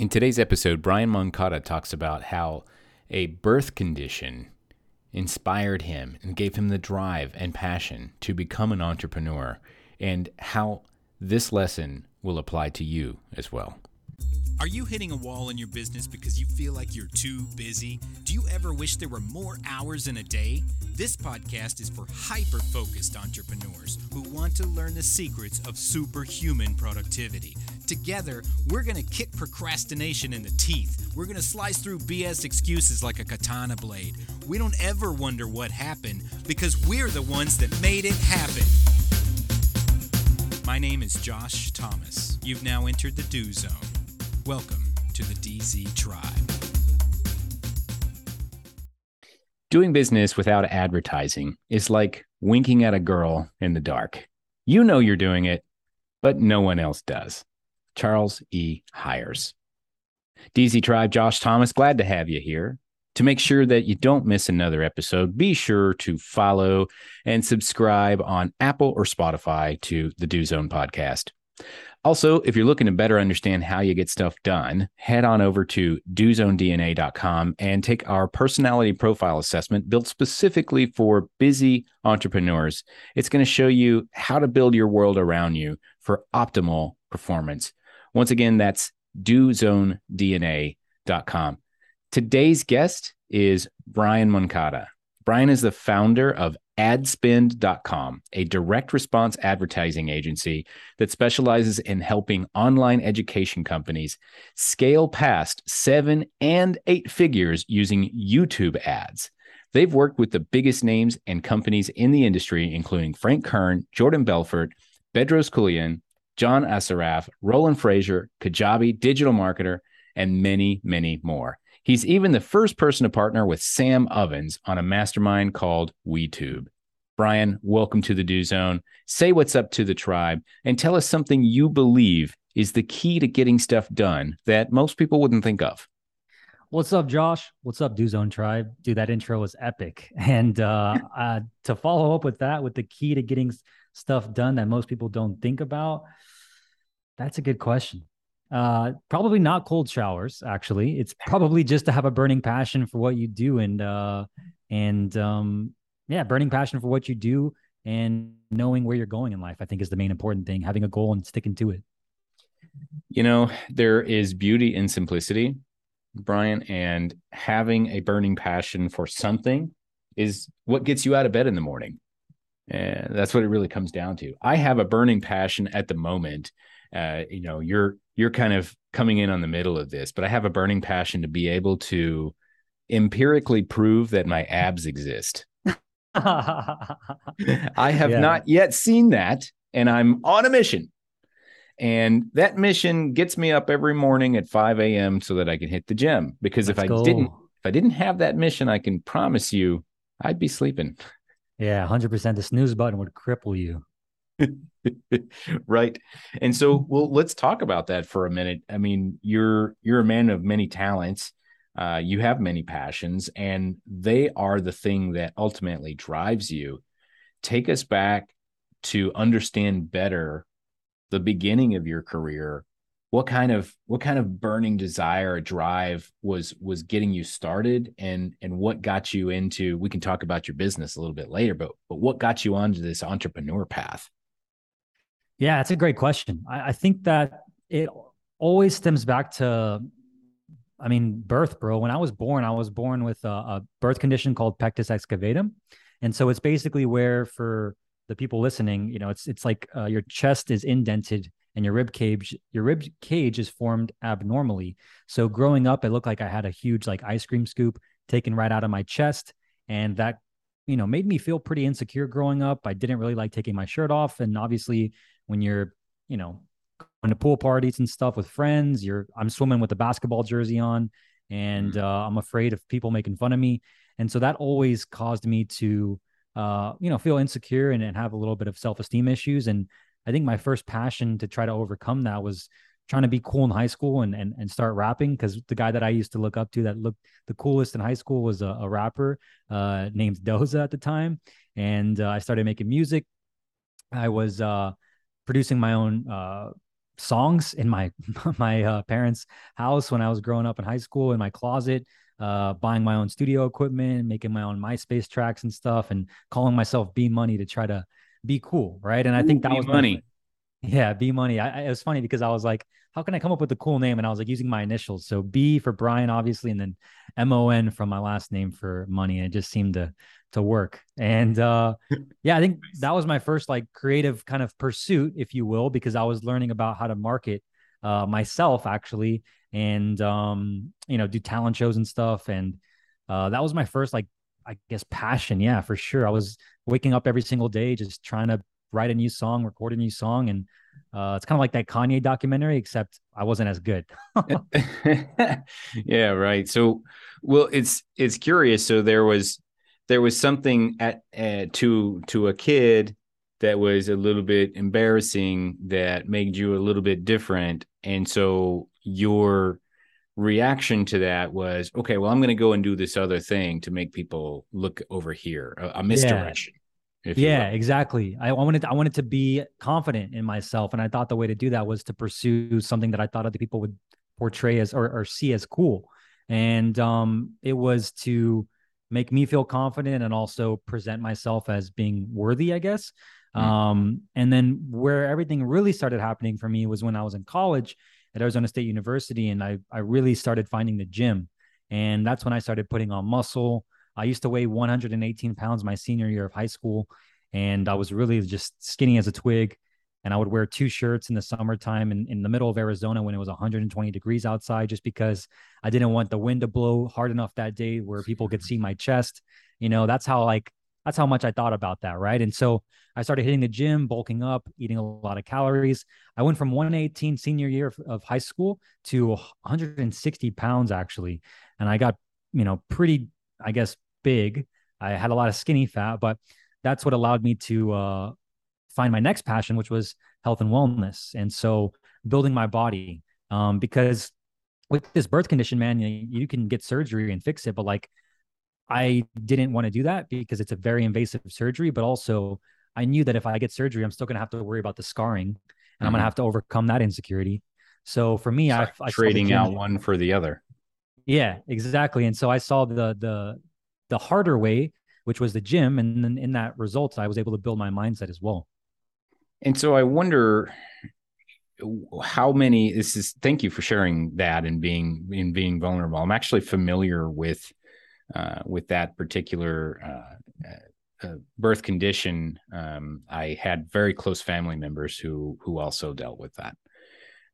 In today's episode, Brian Moncada talks about how a birth condition inspired him and gave him the drive and passion to become an entrepreneur, and how this lesson will apply to you as well. Are you hitting a wall in your business because you feel like you're too busy? Do you ever wish there were more hours in a day? This podcast is for hyper focused entrepreneurs who want to learn the secrets of superhuman productivity. Together, we're going to kick procrastination in the teeth. We're going to slice through BS excuses like a katana blade. We don't ever wonder what happened because we're the ones that made it happen. My name is Josh Thomas. You've now entered the Do Zone. Welcome to the DZ Tribe. Doing business without advertising is like winking at a girl in the dark. You know you're doing it, but no one else does. Charles E. Hires. DZ Tribe, Josh Thomas, glad to have you here. To make sure that you don't miss another episode, be sure to follow and subscribe on Apple or Spotify to the Do Zone podcast. Also, if you're looking to better understand how you get stuff done, head on over to dozonedna.com and take our personality profile assessment built specifically for busy entrepreneurs. It's going to show you how to build your world around you for optimal performance. Once again, that's dozonedna.com. Today's guest is Brian Moncada. Brian is the founder of adspend.com, a direct response advertising agency that specializes in helping online education companies scale past seven and eight figures using YouTube ads. They've worked with the biggest names and companies in the industry, including Frank Kern, Jordan Belfort, Bedros Keuilian, John Assaraf, Roland Frasier, Kajabi, Digital Marketer, and many, many more. He's even the first person to partner with Sam Ovens on a mastermind called WeTube. Brian, welcome to the Do Zone. Say what's up to the tribe and tell us something you believe is the key to getting stuff done that most people wouldn't think of. What's up, Josh? What's up, Do Zone Tribe? Dude, that intro was epic. And uh, uh, to follow up with that, with the key to getting stuff done that most people don't think about, that's a good question. Uh, probably not cold showers. Actually, it's probably just to have a burning passion for what you do, and uh, and um, yeah, burning passion for what you do, and knowing where you're going in life. I think is the main important thing. Having a goal and sticking to it. You know, there is beauty in simplicity, Brian, and having a burning passion for something is what gets you out of bed in the morning. And that's what it really comes down to. I have a burning passion at the moment. Uh, you know, you're you're kind of coming in on the middle of this, but I have a burning passion to be able to empirically prove that my abs exist. I have yeah. not yet seen that, and I'm on a mission. And that mission gets me up every morning at 5 a.m. so that I can hit the gym. Because Let's if I go. didn't, if I didn't have that mission, I can promise you I'd be sleeping. Yeah, 100%. The snooze button would cripple you. right. And so well let's talk about that for a minute. I mean you're you're a man of many talents. Uh, you have many passions and they are the thing that ultimately drives you. Take us back to understand better the beginning of your career what kind of what kind of burning desire or drive was was getting you started and and what got you into we can talk about your business a little bit later but but what got you onto this entrepreneur path yeah, it's a great question. I, I think that it always stems back to, I mean, birth, bro. When I was born, I was born with a, a birth condition called pectus excavatum, and so it's basically where, for the people listening, you know, it's it's like uh, your chest is indented and your rib cage your rib cage is formed abnormally. So growing up, it looked like I had a huge like ice cream scoop taken right out of my chest, and that you know made me feel pretty insecure growing up. I didn't really like taking my shirt off, and obviously when you're, you know, going to pool parties and stuff with friends. You're I'm swimming with a basketball jersey on, and mm. uh, I'm afraid of people making fun of me. And so that always caused me to, uh, you know, feel insecure and, and have a little bit of self esteem issues. And I think my first passion to try to overcome that was trying to be cool in high school and and, and start rapping because the guy that I used to look up to that looked the coolest in high school was a, a rapper uh, named Doza at the time, and uh, I started making music. I was uh, producing my own uh, songs in my my uh, parents' house when I was growing up in high school in my closet, uh, buying my own studio equipment, making my own MySpace tracks and stuff, and calling myself B Money to try to be cool, right? And I think that was money. Yeah, B Money. I, I, it was funny because I was like, how can I come up with a cool name? And I was like using my initials, so B for Brian, obviously, and then M O N from my last name for money, and it just seemed to to work. And uh, yeah, I think that was my first like creative kind of pursuit, if you will, because I was learning about how to market uh, myself actually, and um, you know, do talent shows and stuff. And uh, that was my first like, I guess, passion. Yeah, for sure. I was waking up every single day just trying to write a new song, record a new song, and uh, it's kind of like that Kanye documentary, except I wasn't as good. yeah, right. So, well, it's it's curious. So there was there was something at uh, to to a kid that was a little bit embarrassing that made you a little bit different and so your reaction to that was okay well i'm going to go and do this other thing to make people look over here a, a misdirection yeah, yeah exactly I, I wanted i wanted to be confident in myself and i thought the way to do that was to pursue something that i thought other people would portray as or, or see as cool and um it was to make me feel confident and also present myself as being worthy, I guess. Mm-hmm. Um, and then where everything really started happening for me was when I was in college at Arizona State University, and I I really started finding the gym, and that's when I started putting on muscle. I used to weigh 118 pounds my senior year of high school, and I was really just skinny as a twig and I would wear two shirts in the summertime in, in the middle of Arizona when it was 120 degrees outside, just because I didn't want the wind to blow hard enough that day where people could see my chest. You know, that's how like that's how much I thought about that, right? And so I started hitting the gym, bulking up, eating a lot of calories. I went from 118 senior year of, of high school to 160 pounds actually, and I got you know pretty, I guess, big. I had a lot of skinny fat, but that's what allowed me to uh, find my next passion, which was health and wellness. And so building my body, um, because with this birth condition, man, you, you can get surgery and fix it, but like I didn't want to do that because it's a very invasive surgery, but also I knew that if I get surgery, I'm still going to have to worry about the scarring and mm-hmm. I'm going to have to overcome that insecurity. So for me, I, I trading out one for the other. Yeah, exactly. And so I saw the the the harder way, which was the gym, and then in that result, I was able to build my mindset as well. And so I wonder how many this is thank you for sharing that and being in being vulnerable. I'm actually familiar with uh, with that particular uh, uh, birth condition. Um, I had very close family members who who also dealt with that.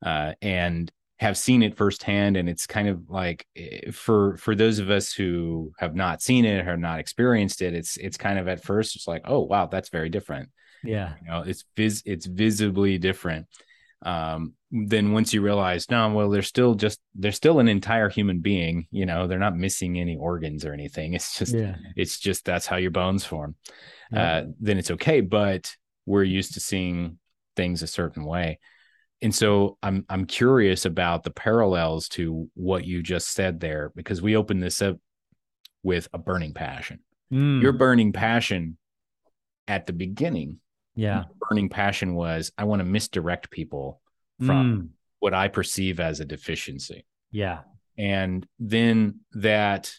Uh, and have seen it firsthand and it's kind of like eh, for for those of us who have not seen it or not experienced it it's it's kind of at first it's like oh wow that's very different yeah. You know, it's vis it's visibly different. Um, then once you realize, no, well, they're still just they're still an entire human being, you know, they're not missing any organs or anything. It's just yeah. it's just that's how your bones form. Yeah. Uh, then it's okay. But we're used to seeing things a certain way. And so I'm I'm curious about the parallels to what you just said there, because we opened this up with a burning passion. Mm. Your burning passion at the beginning yeah burning passion was i want to misdirect people from mm. what i perceive as a deficiency yeah and then that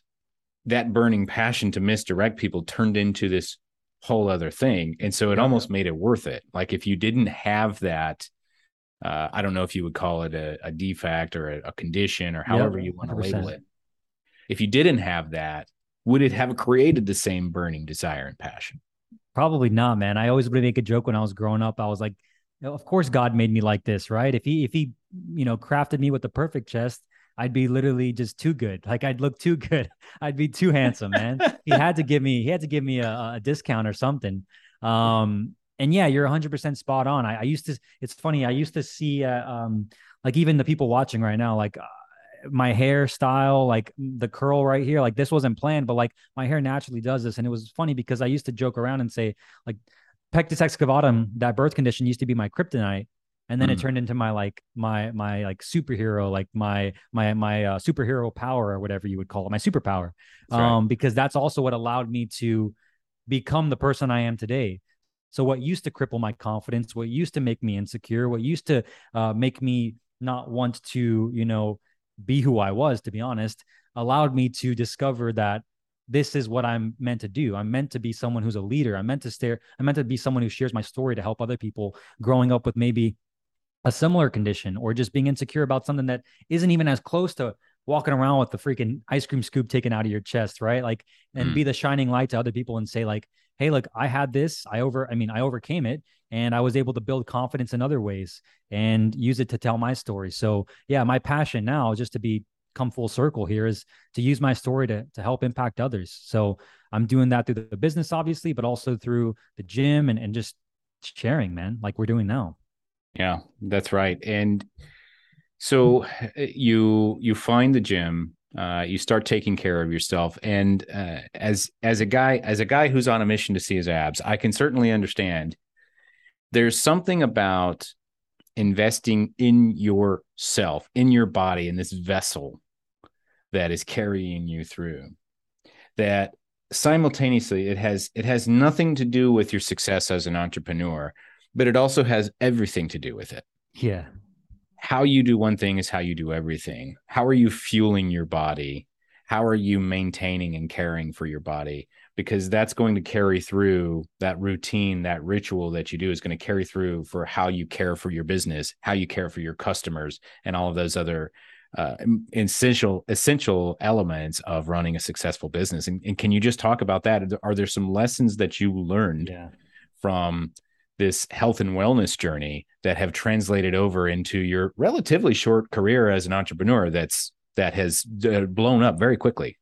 that burning passion to misdirect people turned into this whole other thing and so it yeah. almost made it worth it like if you didn't have that uh, i don't know if you would call it a, a defect or a, a, condition or however you want to label it if you didn't have that would it have created the same burning desire and passion Probably not, man. I always would make a joke when I was growing up. I was like, of course God made me like this, right? If he if he, you know, crafted me with the perfect chest, I'd be literally just too good. Like I'd look too good. I'd be too handsome, man. he had to give me he had to give me a, a discount or something. Um and yeah, you're 100% spot on. I, I used to it's funny, I used to see uh, um like even the people watching right now like my hairstyle, like the curl right here, like this wasn't planned, but like my hair naturally does this. And it was funny because I used to joke around and say, like, pectus excavatum, that birth condition used to be my kryptonite. And then mm. it turned into my like my my like superhero, like my my my uh, superhero power or whatever you would call it, my superpower. That's um, right. because that's also what allowed me to become the person I am today. So what used to cripple my confidence, what used to make me insecure, what used to uh, make me not want to, you know, be who I was, to be honest, allowed me to discover that this is what I'm meant to do. I'm meant to be someone who's a leader. I'm meant to stare. I'm meant to be someone who shares my story to help other people growing up with maybe a similar condition or just being insecure about something that isn't even as close to walking around with the freaking ice cream scoop taken out of your chest, right? Like, and mm. be the shining light to other people and say, like, hey, look, I had this. I over, I mean, I overcame it and I was able to build confidence in other ways and use it to tell my story. So, yeah, my passion now is just to be come full circle here is to use my story to, to help impact others. So I'm doing that through the business, obviously, but also through the gym and, and just sharing, man, like we're doing now. Yeah, that's right. And so you you find the gym, uh, you start taking care of yourself, and uh, as as a guy as a guy who's on a mission to see his abs, I can certainly understand. There's something about investing in yourself, in your body, in this vessel that is carrying you through that simultaneously it has it has nothing to do with your success as an entrepreneur but it also has everything to do with it. Yeah. How you do one thing is how you do everything. How are you fueling your body? How are you maintaining and caring for your body? Because that's going to carry through that routine that ritual that you do is going to carry through for how you care for your business how you care for your customers and all of those other uh, essential essential elements of running a successful business. And, and, can you just talk about that? Are there some lessons that you learned yeah. from this health and wellness journey that have translated over into your relatively short career as an entrepreneur? That's that has blown up very quickly.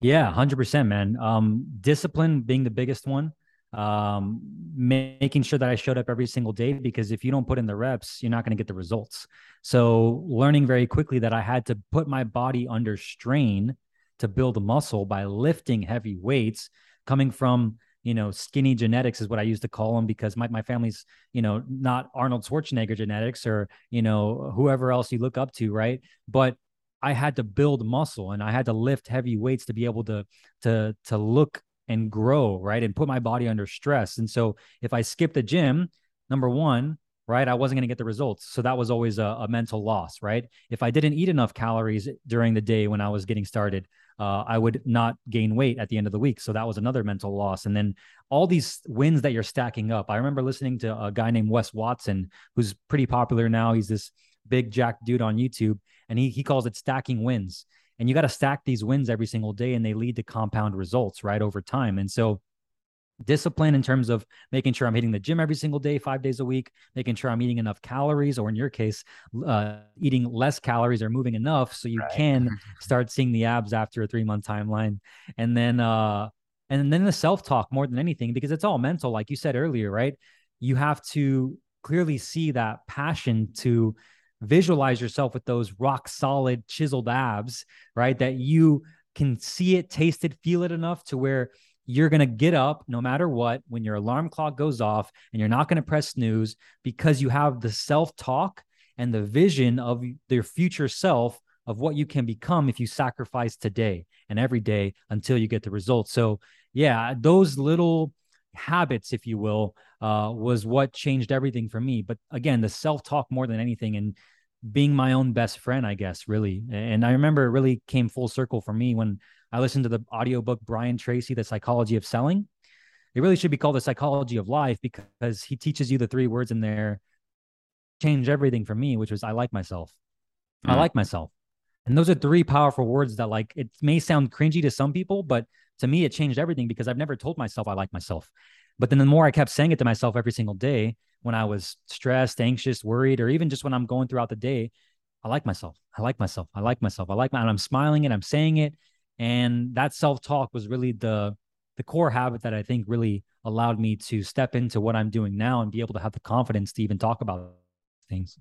Yeah, hundred percent, man. Um, discipline being the biggest one um, making sure that I showed up every single day because if you don't put in the reps, you're not going to get the results. So, learning very quickly that I had to put my body under strain to build muscle by lifting heavy weights, coming from you know skinny genetics is what I used to call them because my my family's you know not Arnold Schwarzenegger genetics or you know whoever else you look up to, right? But I had to build muscle and I had to lift heavy weights to be able to to to look and grow, right? And put my body under stress. And so if I skipped the gym, number one, right, I wasn't going to get the results. So that was always a, a, mental loss, right? If I didn't eat enough calories during the day when I was getting started, uh, I would not gain weight at the end of the week. So that was another mental loss. And then all these wins that you're stacking up. I remember listening to a guy named Wes Watson, who's pretty popular now. He's this big jack dude on YouTube, and he he calls it stacking wins and you got to stack these wins every single day and they lead to compound results right over time. And so discipline in terms of making sure i'm hitting the gym every single day five days a week making sure i'm eating enough calories or in your case uh, eating less calories or moving enough so you right. can start seeing the abs after a three month timeline. And then uh and then the self-talk more than anything because it's all mental like you said earlier right? You have to clearly see that passion to visualize yourself with those rock solid chiseled abs, right? That you can see it, taste it, feel it enough to where you're going to get up no matter what when your alarm clock goes off and you're not going to press snooze because you have the self talk and the vision of your future self of what you can become if you sacrifice today and every day until you get the results. So, yeah, those little habits, if you will, uh, was what changed everything for me. But again, the self talk more than anything and being my own best friend, I guess, really. And I remember it really came full circle for me when I listened to the audiobook Brian Tracy, The Psychology of Selling. It really should be called The Psychology of Life because he teaches you the three words in there changed everything for me, which was I like myself. Mm. I like myself. And those are three powerful words that like it may sound cringy to some people, but to me, it changed everything because I've never told myself I like myself. But then the more I kept saying it to myself every single day, when I was stressed, anxious, worried, or even just when I'm going throughout the day, I like myself. I like myself. I like myself. I like my, and I'm smiling and I'm saying it. And that self talk was really the, the core habit that I think really allowed me to step into what I'm doing now and be able to have the confidence to even talk about things.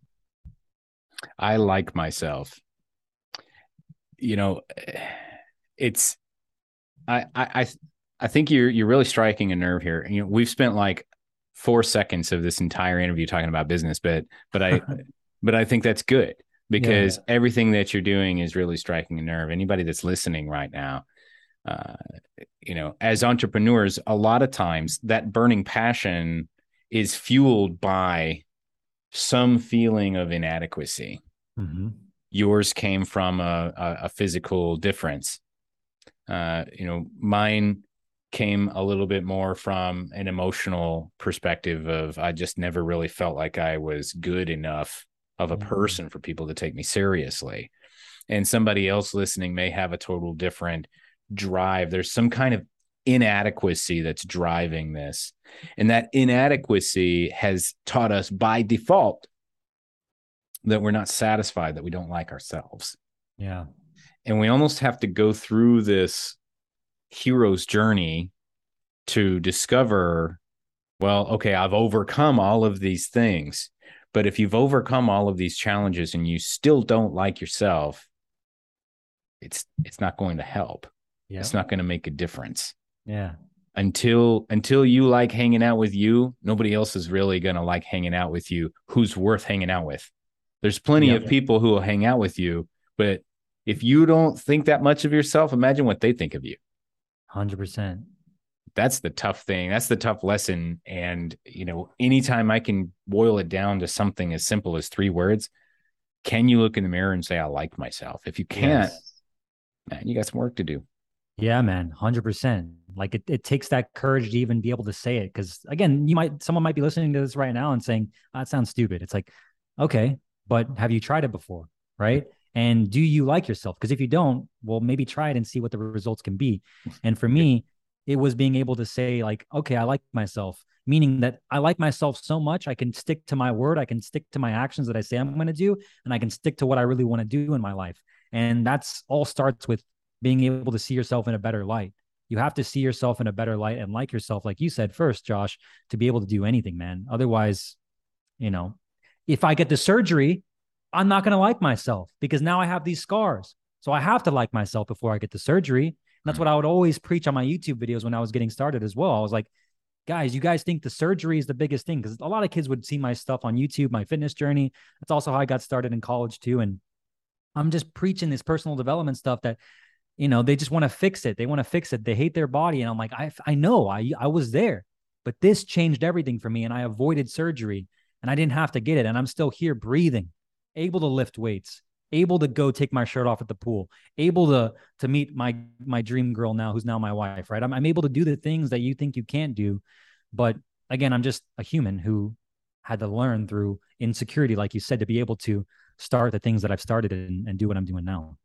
I like myself. You know, eh, it's I I I think you're you're really striking a nerve here. You know, we've spent like four seconds of this entire interview talking about business, but but I but I think that's good because yeah. everything that you're doing is really striking a nerve. Anybody that's listening right now, uh, you know, as entrepreneurs, a lot of times that burning passion is fueled by some feeling of inadequacy. Mm-hmm. Yours came from a, a, a physical difference. Uh, you know, mine came a little bit more from an emotional perspective of I just never really felt like I was good enough of a Mhm. person for people to take me seriously. And somebody else listening may have a total different drive. There's some kind of inadequacy that's driving this. And that inadequacy has taught us by default that we're not satisfied, that we don't like ourselves. Yeah. And we almost have to go through this hero's journey to discover well, okay, I've overcome all of these things. But if you've overcome all of these challenges and you still don't like yourself, it's it's not going to help. Yeah. It's not going to make a difference Yeah. until until you like hanging out with you nobody else is really going to like hanging out with you who's worth hanging out with there's plenty Yeah. of people who will hang out with you but if you don't think that much of yourself imagine what they think of you Hundred percent. that's the tough thing that's the tough lesson and you know anytime i can boil it down to something as simple as three words can you look in the mirror and say i like myself if you can't man you got some work to do Yeah, man, hundred percent. Like it, it takes that courage to even be able to say it. Because again, you might someone might be listening to this right now and saying, oh, "That sounds stupid." It's like, okay, but have you tried it before, right? And do you like yourself? Because if you don't, well, maybe try it and see what the results can be. And for me, it was being able to say, like, okay, I like myself, meaning that I like myself so much, I can stick to my word, I can stick to my actions that I say I'm going to do, and I can stick to what I really want to do in my life. And that's all starts with being able to see yourself in a better light. You have to see yourself in a better light and like yourself, like you said first, Josh, to be able to do anything, man. Otherwise, you know, if I get the surgery, I'm not going to like myself because now I have these scars. So I have to like myself before I get the surgery. And that's what mm. I would always preach on my YouTube videos when I was getting started as well. I was like, guys, you guys think the surgery is the biggest thing because a lot of kids would see my stuff on YouTube, my fitness journey. That's also how I got started in college too. And I'm just preaching this personal development stuff that you know they just want to fix it they want to fix it they hate their body and i'm like i i know i i was there but this changed everything for me and i avoided surgery and i didn't have to get it and i'm still here breathing able to lift weights able to go take my shirt off at the pool able to to meet my my dream girl now who's now my wife right i'm, I'm able to do the things that you think you can't do but again i'm just a human who had to learn through insecurity like you said to be able to start the things that i've started and, and do what i'm doing now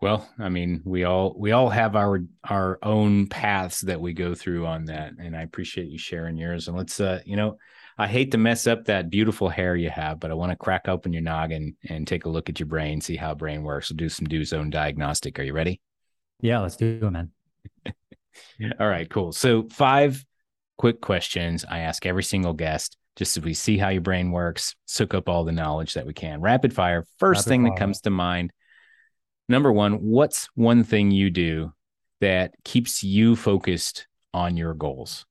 Well, I mean, we all we all have our our own paths that we go through on that, and I appreciate you sharing yours. And let's, uh, you know, I hate to mess up that beautiful hair you have, but I want to crack open your noggin and take a look at your brain, see how brain works. We'll do some do zone diagnostic. Are you ready? yeah let's do it man All right, cool. So five quick questions I ask every single guest, just so we see how your brain works, soak up all the knowledge that we can. Rapid fire. First Rapid thing fire. that comes to mind. Number one, what's one thing you do that keeps you focused on your goals?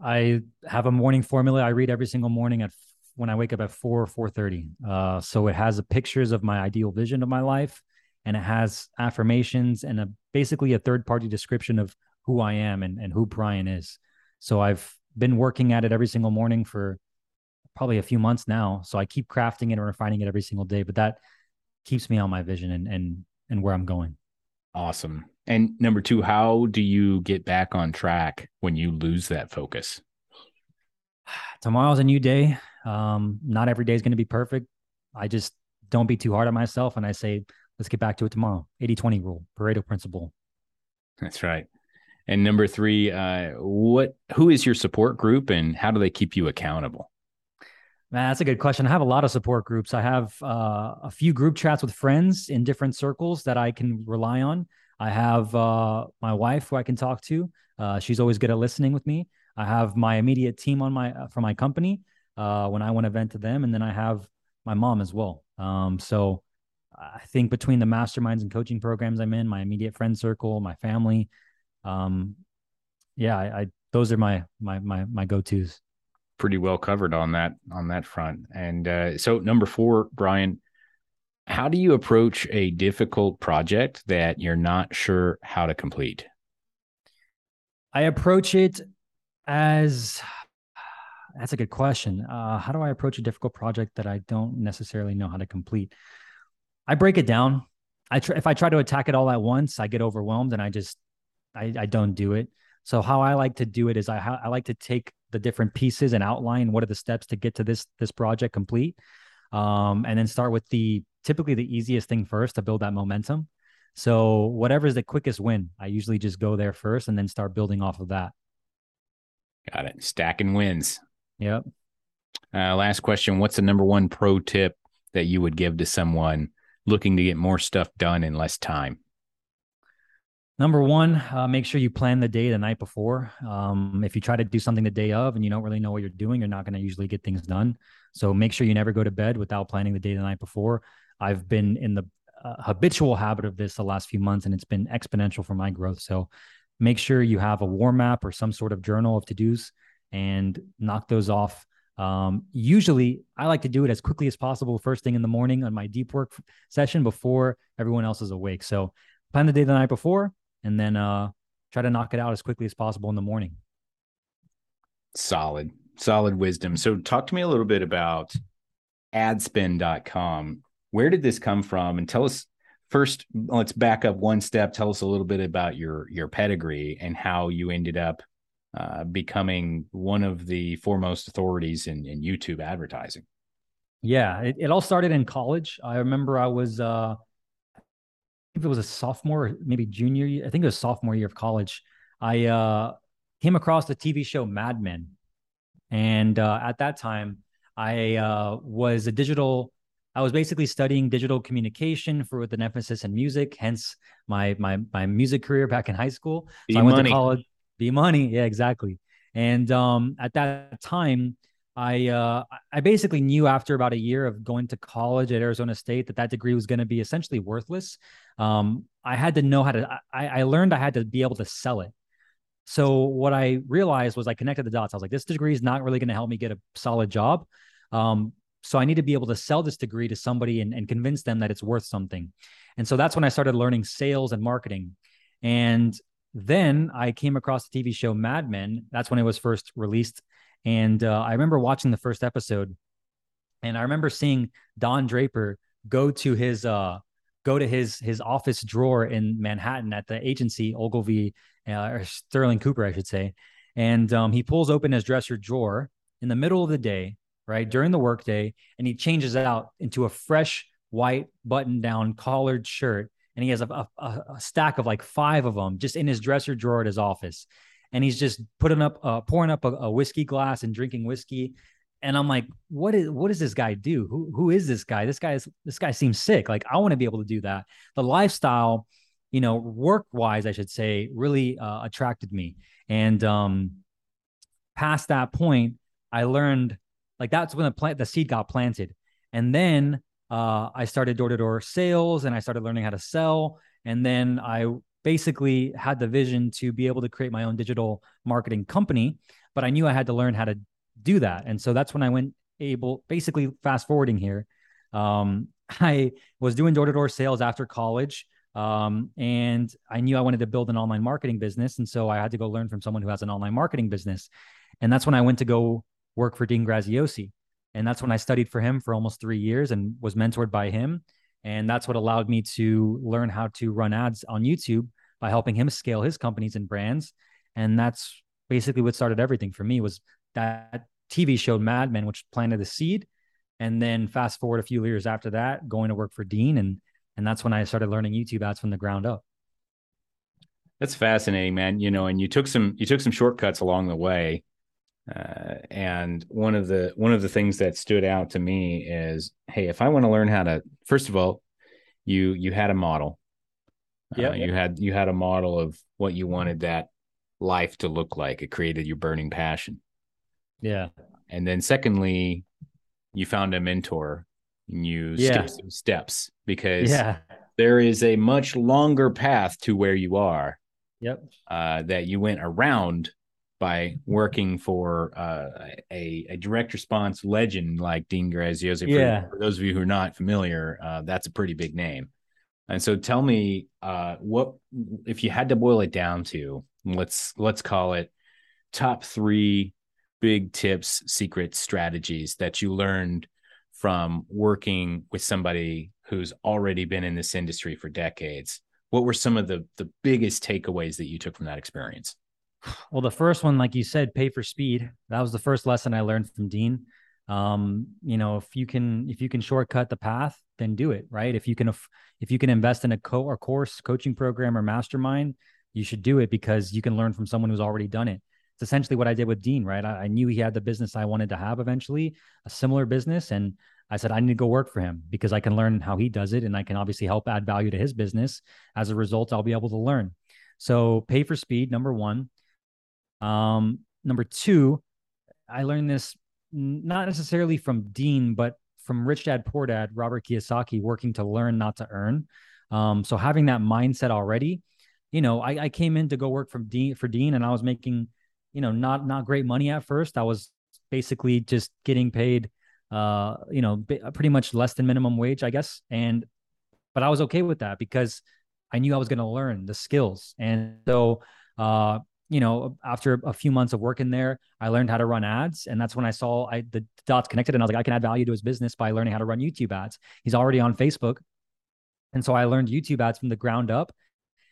I have a morning formula I read every single morning at when I wake up at four or four thirty. Uh, so it has pictures of my ideal vision of my life, and it has affirmations and a basically a third party description of who I am and, and who Brian is. So I've been working at it every single morning for probably a few months now. So I keep crafting it and refining it every single day. But that keeps me on my vision and and and where I'm going. Awesome. And number two, how do you get back on track when you lose that focus? tomorrow's a new day. Um, not every day is going to be perfect. I just don't be too hard on myself. And I say, let's get back to it tomorrow. 80 20 rule, Pareto principle. That's right. And number three, uh, what who is your support group and how do they keep you accountable? Man, that's a good question. I have a lot of support groups. I have uh, a few group chats with friends in different circles that I can rely on. I have uh, my wife who I can talk to. Uh, she's always good at listening with me. I have my immediate team on my uh, for my company uh, when I want to vent to them, and then I have my mom as well. Um, so I think between the masterminds and coaching programs I'm in, my immediate friend circle, my family, um, yeah, I, I those are my my my my go tos. Pretty well covered on that on that front. And uh, so number four, Brian, how do you approach a difficult project that you're not sure how to complete? I approach it as that's a good question. Uh, how do I approach a difficult project that I don't necessarily know how to complete? I break it down. I try, if I try to attack it all at once, I get overwhelmed and I just I, I don't do it. So how I like to do it is I I like to take the different pieces and outline what are the steps to get to this this project complete, um, and then start with the typically the easiest thing first to build that momentum. So whatever is the quickest win, I usually just go there first and then start building off of that. Got it. Stacking wins. Yep. Uh, last question. What's the number one pro tip that you would give to someone looking to get more stuff done in less time? Number one, uh, make sure you plan the day the night before. Um, if you try to do something the day of and you don't really know what you're doing, you're not going to usually get things done. So make sure you never go to bed without planning the day the night before. I've been in the uh, habitual habit of this the last few months, and it's been exponential for my growth. So make sure you have a warm map or some sort of journal of to dos and knock those off. Um, usually, I like to do it as quickly as possible, first thing in the morning on my deep work session before everyone else is awake. So plan the day the night before, and then uh, try to knock it out as quickly as possible in the morning. Solid, solid wisdom. So, talk to me a little bit about adspend.com. Where did this come from? And tell us first, let's back up one step. Tell us a little bit about your your pedigree and how you ended up uh, becoming one of the foremost authorities in, in YouTube advertising. Yeah, it, it all started in college. I remember I was uh, if it was a sophomore, maybe junior year, I think it was sophomore year of college. I uh, came across the TV show Mad Men. And uh, at that time, I uh, was a digital I was basically studying digital communication for with an emphasis in music, hence my my my music career back in high school. Be so I went money. to college. B Money, yeah, exactly. And um, at that time, I uh, I basically knew after about a year of going to college at Arizona State that that degree was going to be essentially worthless. Um, I had to know how to. I, I learned I had to be able to sell it. So what I realized was I connected the dots. I was like, this degree is not really going to help me get a solid job. Um, so I need to be able to sell this degree to somebody and, and convince them that it's worth something. And so that's when I started learning sales and marketing. And then I came across the TV show Mad Men. That's when it was first released. And uh, I remember watching the first episode and I remember seeing Don Draper go to his uh, go to his his office drawer in Manhattan at the agency Ogilvy uh, or Sterling Cooper, I should say. And um, he pulls open his dresser drawer in the middle of the day right during the workday, and he changes out into a fresh white button down collared shirt, and he has a, a, a, stack of like five of them just in his dresser drawer at his office, and he's just putting up, uh, pouring up a, a whiskey glass and drinking whiskey. And I'm like, what is what does this guy do? Who who is this guy? This guy is this guy seems sick. Like I want to be able to do that. The lifestyle, you know, work wise, I should say, really uh, attracted me. And um, past that point, I learned like that's when the plant the seed got planted. And then uh, I started door to door sales and I started learning how to sell. And then I basically had the vision to be able to create my own digital marketing company, but I knew I had to learn how to do that. And so that's when I went able, basically fast forwarding here. Um, I was doing door to door sales after college. Um, and I knew I wanted to build an online marketing business. And so I had to go learn from someone who has an online marketing business. And that's when I went to go work for Dean Graziosi. And that's when I studied for him for almost three years and was mentored by him. And that's what allowed me to learn how to run ads on YouTube by helping him scale his companies and brands. And that's basically what started everything for me was that TV show Mad Men, which planted the seed. And then fast forward a few years after that, going to work for Dean. And and that's when I started learning YouTube ads from the ground up. That's fascinating, man. You know, and you took some you took some shortcuts along the way. Uh, and one of the one of the things that stood out to me is, hey, if I want to learn how to, first of all, you you had a model. Yeah, uh, you had you had a model of what you wanted that life to look like. It created your burning passion. Yeah. And then secondly, you found a mentor and you yeah. skipped some steps because yeah. there is a much longer path to where you are. Yep. Uh, that you went around by working for uh, a, a direct response legend like Dean Graziosi. Yeah. For, for, those of you who are not familiar, uh, that's a pretty big name. And so tell me uh, what if you had to boil it down to let's let's call it top three big tips, secrets, strategies that you learned from working with somebody who's already been in this industry for decades? What were some of the the biggest takeaways that you took from that experience? Well, the first one, like you said, pay for speed. That was the first lesson I learned from Dean. Um, you know, if you can if you can shortcut the path, then do it, right? If you can if you can invest in a co or course, coaching program or mastermind, you should do it because you can learn from someone who's already done it. It's essentially what I did with Dean, right? I, I knew he had the business I wanted to have eventually, a similar business, and I said I need to go work for him because I can learn how he does it, and I can obviously help add value to his business. As a result, I'll be able to learn. So pay for speed, number one. Um, number two, I learned this not necessarily from Dean, but from Rich Dad Poor Dad, Robert Kiyosaki, working to learn, not to earn. Um, so having that mindset already, you know, I, I came in to go work from Dean for Dean, and I was making, you know, not not great money at first. I was basically just getting paid, uh, you know, pretty much less than minimum wage, I guess. And but I was okay with that because I knew I was going to learn the skills, and so uh, you know, after a few months of working there, I learned how to run ads. And that's when I saw I, the dots connected and I was like, I can add value to his business by learning how to run YouTube ads. He's already on Facebook. And so I learned YouTube ads from the ground up.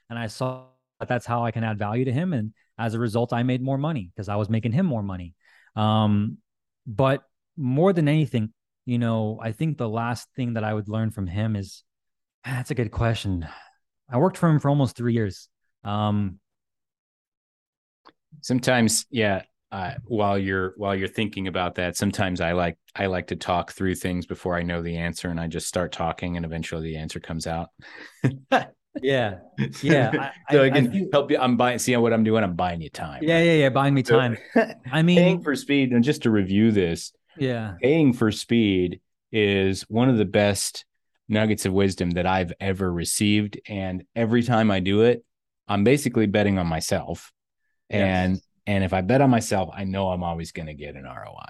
And I saw that that's how I can add value to him. And as a result, I made more money because I was making him more money. Um, but more than anything, you know, I think the last thing that I would learn from him is that's a good question. I worked for him for almost three years. Um, sometimes yeah uh, while you're while you're thinking about that sometimes i like i like to talk through things before i know the answer and i just start talking and eventually the answer comes out. Yeah. Yeah I, so I, I can I feel... help you i'm buying see what i'm doing? I'm buying you time. Yeah yeah yeah buying me time. I mean paying for speed and just to review this yeah. paying for speed is one of the best nuggets of wisdom that i've ever received and every time i do it i'm basically betting on myself and yes. and if I bet on myself, I know I'm always going to get an ROI.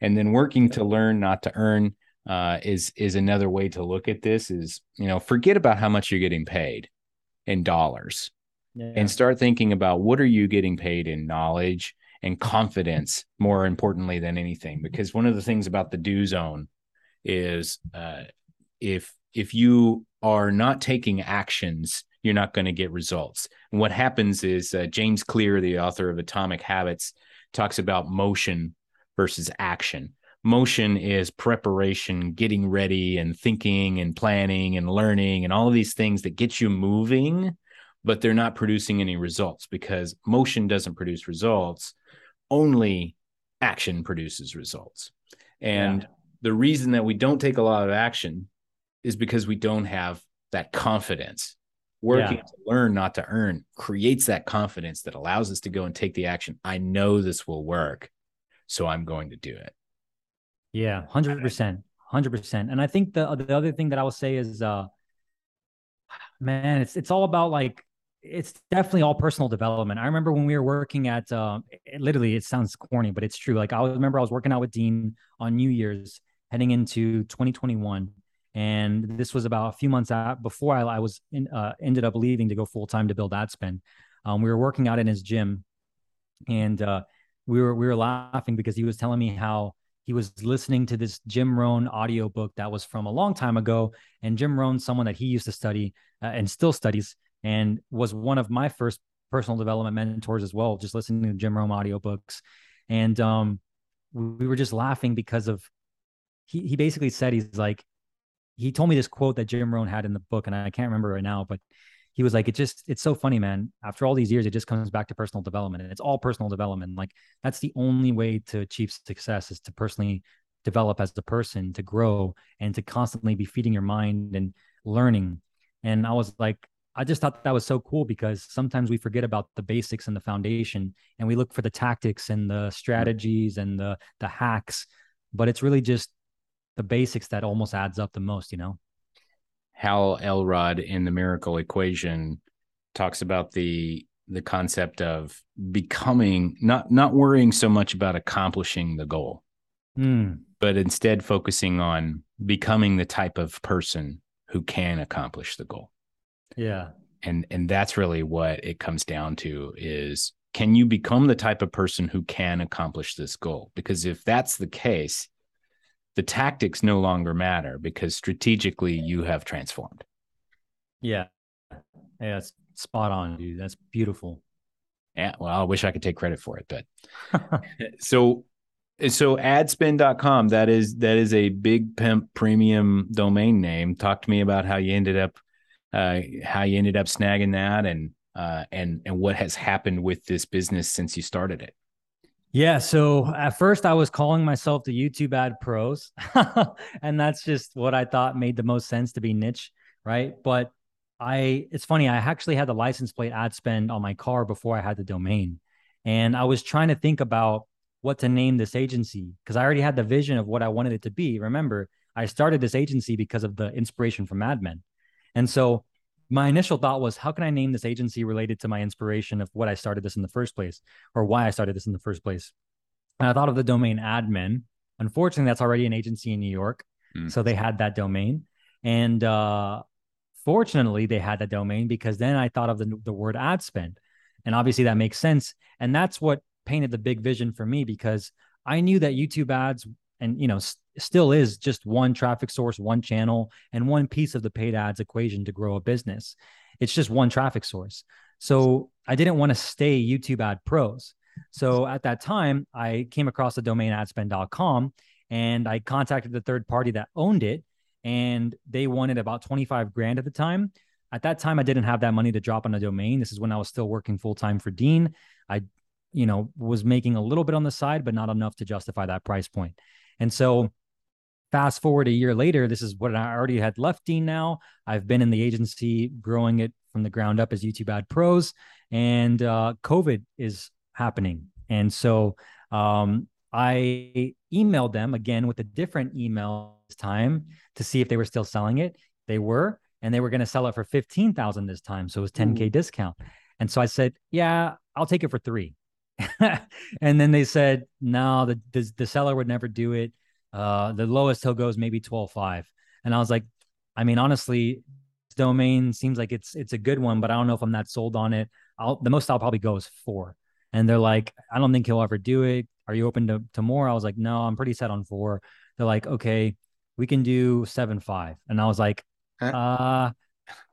And then working to learn, not to earn, uh, is is another way to look at this. Is you know forget about how much you're getting paid in dollars, yeah. and start thinking about what are you getting paid in knowledge and confidence. More importantly than anything, because one of the things about the do zone is uh, if if you are not taking actions you're not going to get results. And what happens is uh, James Clear, the author of Atomic Habits, talks about motion versus action. Motion is preparation, getting ready, and thinking, and planning, and learning, and all of these things that get you moving, but they're not producing any results because motion doesn't produce results. Only action produces results. And yeah. the reason that we don't take a lot of action is because we don't have that confidence working yeah. to learn not to earn creates that confidence that allows us to go and take the action. I know this will work so i'm going to do it. Yeah 100% 100% and i think the the other thing that i will say is uh man it's it's all about like it's definitely all personal development. I remember when we were working at uh, it, literally it sounds corny but it's true. Like i remember i was working out with dean on new year's heading into 2021 and this was about a few months out before I, I was in, uh, ended up leaving to go full time to build AdSpend. Um, we were working out in his gym, and uh, we were we were laughing because he was telling me how he was listening to this Jim Rohn audiobook that was from a long time ago. And Jim Rohn, someone that he used to study uh, and still studies, and was one of my first personal development mentors as well, just listening to Jim Rohn audiobooks. And um, we were just laughing because of he, he basically said, he's like, he told me this quote that Jim Rohn had in the book, and I can't remember right now, but he was like, it just, it's so funny, man. After all these years, it just comes back to personal development and it's all personal development. Like that's the only way to achieve success is to personally develop as a person, to grow and to constantly be feeding your mind and learning. And I was like, I just thought that was so cool because sometimes we forget about the basics and the foundation and we look for the tactics and the strategies and the the hacks, but it's really just the basics that almost adds up the most, you know? Hal Elrod in the miracle equation talks about the the concept of becoming not not worrying so much about accomplishing the goal mm. but instead focusing on becoming the type of person who can accomplish the goal yeah and and that's really what it comes down to is can you become the type of person who can accomplish this goal? Because if that's the case, the tactics no longer matter because strategically you have transformed. Yeah. Yeah, that's spot on, dude. That's beautiful. Yeah, well, I wish I could take credit for it, but so so adspend.com that is that is a big pimp premium domain name. Talk to me about how you ended up uh how you ended up snagging that and uh and and what has happened with this business since you started it. Yeah. So at first, I was calling myself the YouTube ad pros, and that's just what I thought made the most sense to be niche, right? But I, it's funny, I actually had the license plate ad spend on my car before I had the domain. And I was trying to think about what to name this agency because I already had the vision of what I wanted it to be. Remember, I started this agency because of the inspiration from Mad Men. And so my initial thought was, how can I name this agency related to my inspiration of what I started this in the first place or why I started this in the first place? And I thought of the domain admin. Unfortunately, that's already an agency in New York. Mm. So they had that domain. And uh, fortunately, they had that domain because then I thought of the, the word ad spend. And obviously, that makes sense. And that's what painted the big vision for me because I knew that YouTube ads and, you know, still is just one traffic source, one channel, and one piece of the paid ads equation to grow a business. It's just one traffic source. So I didn't want to stay YouTube ad pros. So at that time, I came across the domain adspend.com and I contacted the third party that owned it and they wanted about 25 grand at the time. At that time, I didn't have that money to drop on a domain. This is when I was still working full time for Dean. I, you know, was making a little bit on the side, but not enough to justify that price point. And so fast forward a year later, this is what I already had left Dean now. I've been in the agency growing it from the ground up as YouTube Ad Pros, and uh, COVID is happening. And so um, I emailed them again with a different email this time to see if they were still selling it. They were, and they were going to sell it for 15,000 this time. So it was 10K Ooh. discount. And so I said, yeah, I'll take it for three. and then they said, no, the, the, the seller would never do it. Uh, the lowest he'll go is maybe 12.5. And I was like, I mean, honestly, domain seems like it's it's a good one, but I don't know if I'm that sold on it. I'll the most I'll probably go is four. And they're like, I don't think he'll ever do it. Are you open to, to more? I was like, no, I'm pretty set on four. They're like, okay, we can do seven five. And I was like, huh? uh,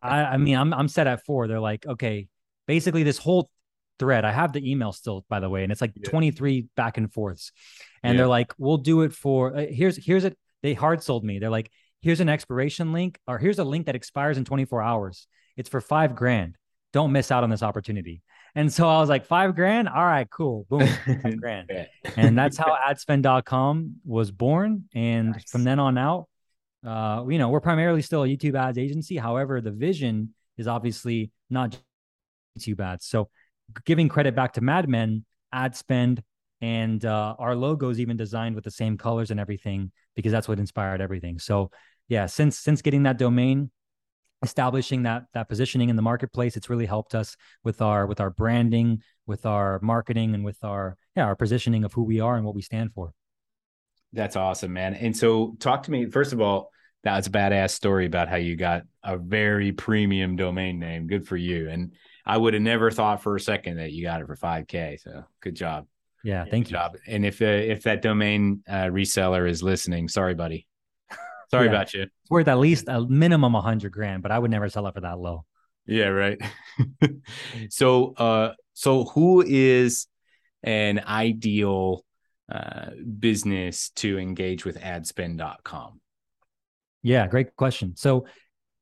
I, I mean, I'm I'm set at four. They're like, okay, basically this whole thread. I have the email still, by the way, and it's like yeah. 23 back and forths. And yeah. they're like, we'll do it for uh, here's here's it. They hard sold me. They're like, here's an expiration link, or here's a link that expires in 24 hours. It's for five grand. Don't miss out on this opportunity. And so I was like, five grand? All right, cool. Boom, five grand. and that's how adspend.com was born. And nice. from then on out, uh, you know, we're primarily still a YouTube ads agency. However, the vision is obviously not YouTube ads. So giving credit back to Mad Men, ad spend, and uh, our logo is even designed with the same colors and everything because that's what inspired everything. So yeah, since since getting that domain, establishing that that positioning in the marketplace, it's really helped us with our with our branding, with our marketing, and with our yeah our positioning of who we are and what we stand for. That's awesome, man. And so, talk to me first of all. That was a badass story about how you got a very premium domain name. Good for you. And I would have never thought for a second that you got it for 5K. So good job. Yeah, thank good you. Job. And if uh, if that domain uh, reseller is listening, sorry, buddy. Sorry yeah. about you. It's worth at least a minimum a hundred grand, but I would never sell it for that low. Yeah, right. so, uh, so who is an ideal uh, business to engage with adspend.com? Yeah, great question. So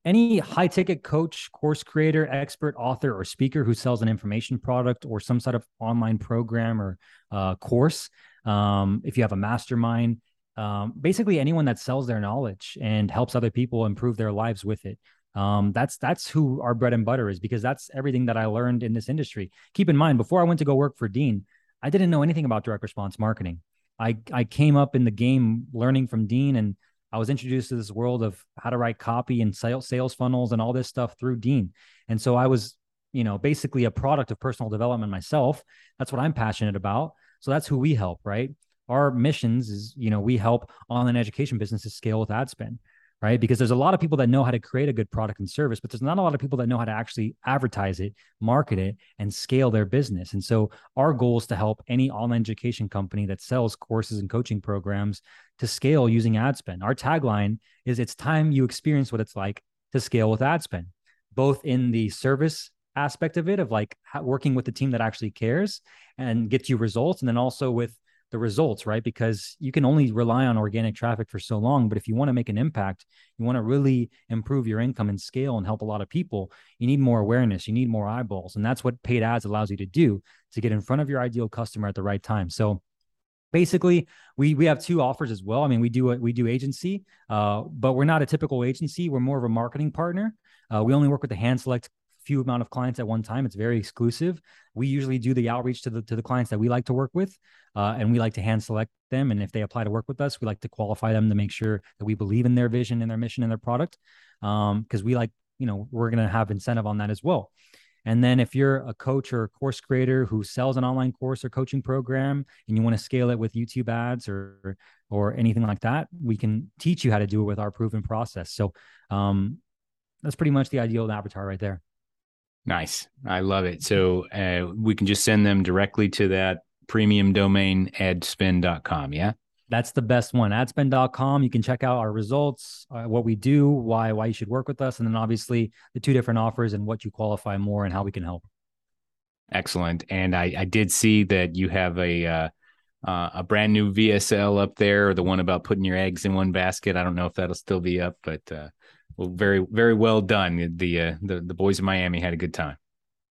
any high ticket coach, course creator, expert, author, or speaker who sells an information product or some sort of online program or uh, course. Um, if you have a mastermind, um, basically anyone that sells their knowledge and helps other people improve their lives with it. Um, that's that's who our bread and butter is because that's everything that I learned in this industry. Keep in mind, before I went to go work for Dean, I didn't know anything about direct response marketing. I I came up in the game learning from Dean and I was introduced to this world of how to write copy and sales, funnels and all this stuff through Dean. And so I was, you know, basically a product of personal development myself. That's what I'm passionate about. So that's who we help, right? Our missions is, you know, we help online education businesses scale with ad spend, right? Because there's a lot of people that know how to create a good product and service, but there's not a lot of people that know how to actually advertise it, market it, and scale their business. And so our goal is to help any online education company that sells courses and coaching programs to scale using ad spend. Our tagline is it's time you experience what it's like to scale with ad spend, both in the service aspect of it, of like working with the team that actually cares and gets you results, and then also with the results, right? Because you can only rely on organic traffic for so long. But if you want to make an impact, you want to really improve your income and scale and help a lot of people, you need more awareness, you need more eyeballs. And that's what paid ads allows you to do to get in front of your ideal customer at the right time. So basically we we have two offers as well i mean we do we do agency uh, but we're not a typical agency we're more of a marketing partner uh, we only work with a hand select few amount of clients at one time. It's very exclusive. We usually do the outreach to the to the clients that we like to work with, uh, and we like to hand select them. And if they apply to work with us, we like to qualify them to make sure that we believe in their vision and their mission and their product, because um, we like you know we're going to have incentive on that as well. And then if you're a coach or a course creator who sells an online course or coaching program and you want to scale it with YouTube ads or or anything like that, we can teach you how to do it with our proven process. So um, that's pretty much the ideal avatar right there. Nice. I love it. So uh, we can just send them directly to that premium domain adspend.com. Yeah. That's the best one. Adspend.com. You can check out our results, uh, what we do, why why you should work with us, and then obviously the two different offers and what you qualify more and how we can help. Excellent. And I, I did see that you have a uh, uh, a brand new VSL up there, or the one about putting your eggs in one basket. I don't know if that'll still be up, but uh, well, very very well done. The uh, the the boys in Miami had a good time.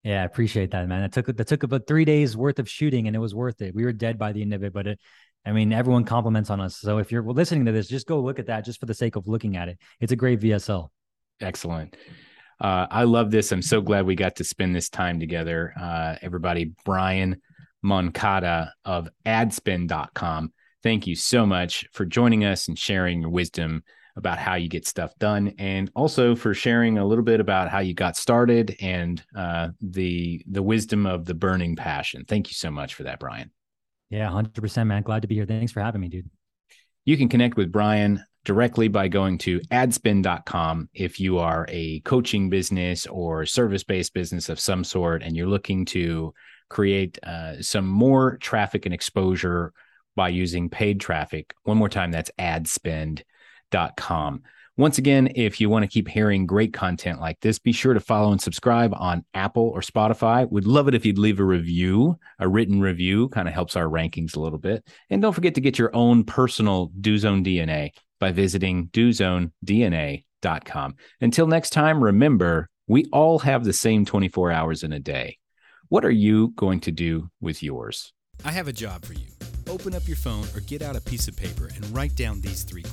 Yeah, I appreciate that, man. It took that took about three days worth of shooting, and it was worth it. We were dead by the end of it, but it, I mean, everyone compliments on us. So if you're listening to this, just go look at that, just for the sake of looking at it. It's a great VSL. Excellent. Uh, I love this. I'm so glad we got to spend this time together. Uh, everybody, Brian Moncada of adspend.com. Thank you so much for joining us and sharing your wisdom about how you get stuff done and also for sharing a little bit about how you got started and uh, the the wisdom of the burning passion. Thank you so much for that brian. Yeah 100% man. Glad to be here. Thanks for having me dude. You can connect with brian directly by going to adspend.com if you are a coaching business or service-based business of some sort and you're looking to create uh, some more traffic and exposure by using paid traffic one more time that's adspend.com com. Once again, if you want to keep hearing great content like this, be sure to follow and subscribe on Apple or Spotify. We'd love it if you'd leave a review, a written review, kind of helps our rankings a little bit. And don't forget to get your own personal DoZone DNA by visiting dozonedna.com. Until next time, remember, we all have the same 24 hours in a day. What are you going to do with yours? I have a job for you open up your phone or get out a piece of paper and write down these three.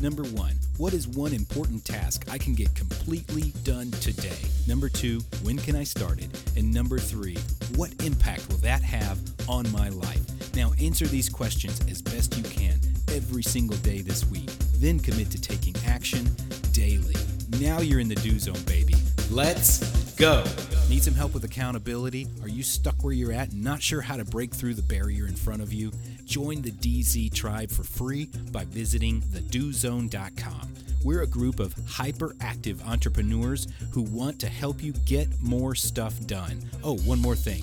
Number one, what is one important task I can get completely done today? Number two, when can I start it? And number three, what impact will that have on my life? Now answer these questions as best you can every single day this week. Then commit to taking action daily. Now you're in the do zone, baby. Let's go. Need some help with accountability? Are you stuck where you're at and not sure how to break through the barrier in front of you? Join the DZ tribe for free by visiting thedozone.com. We're a group of hyperactive entrepreneurs who want to help you get more stuff done. Oh, one more thing.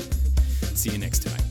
See you next time.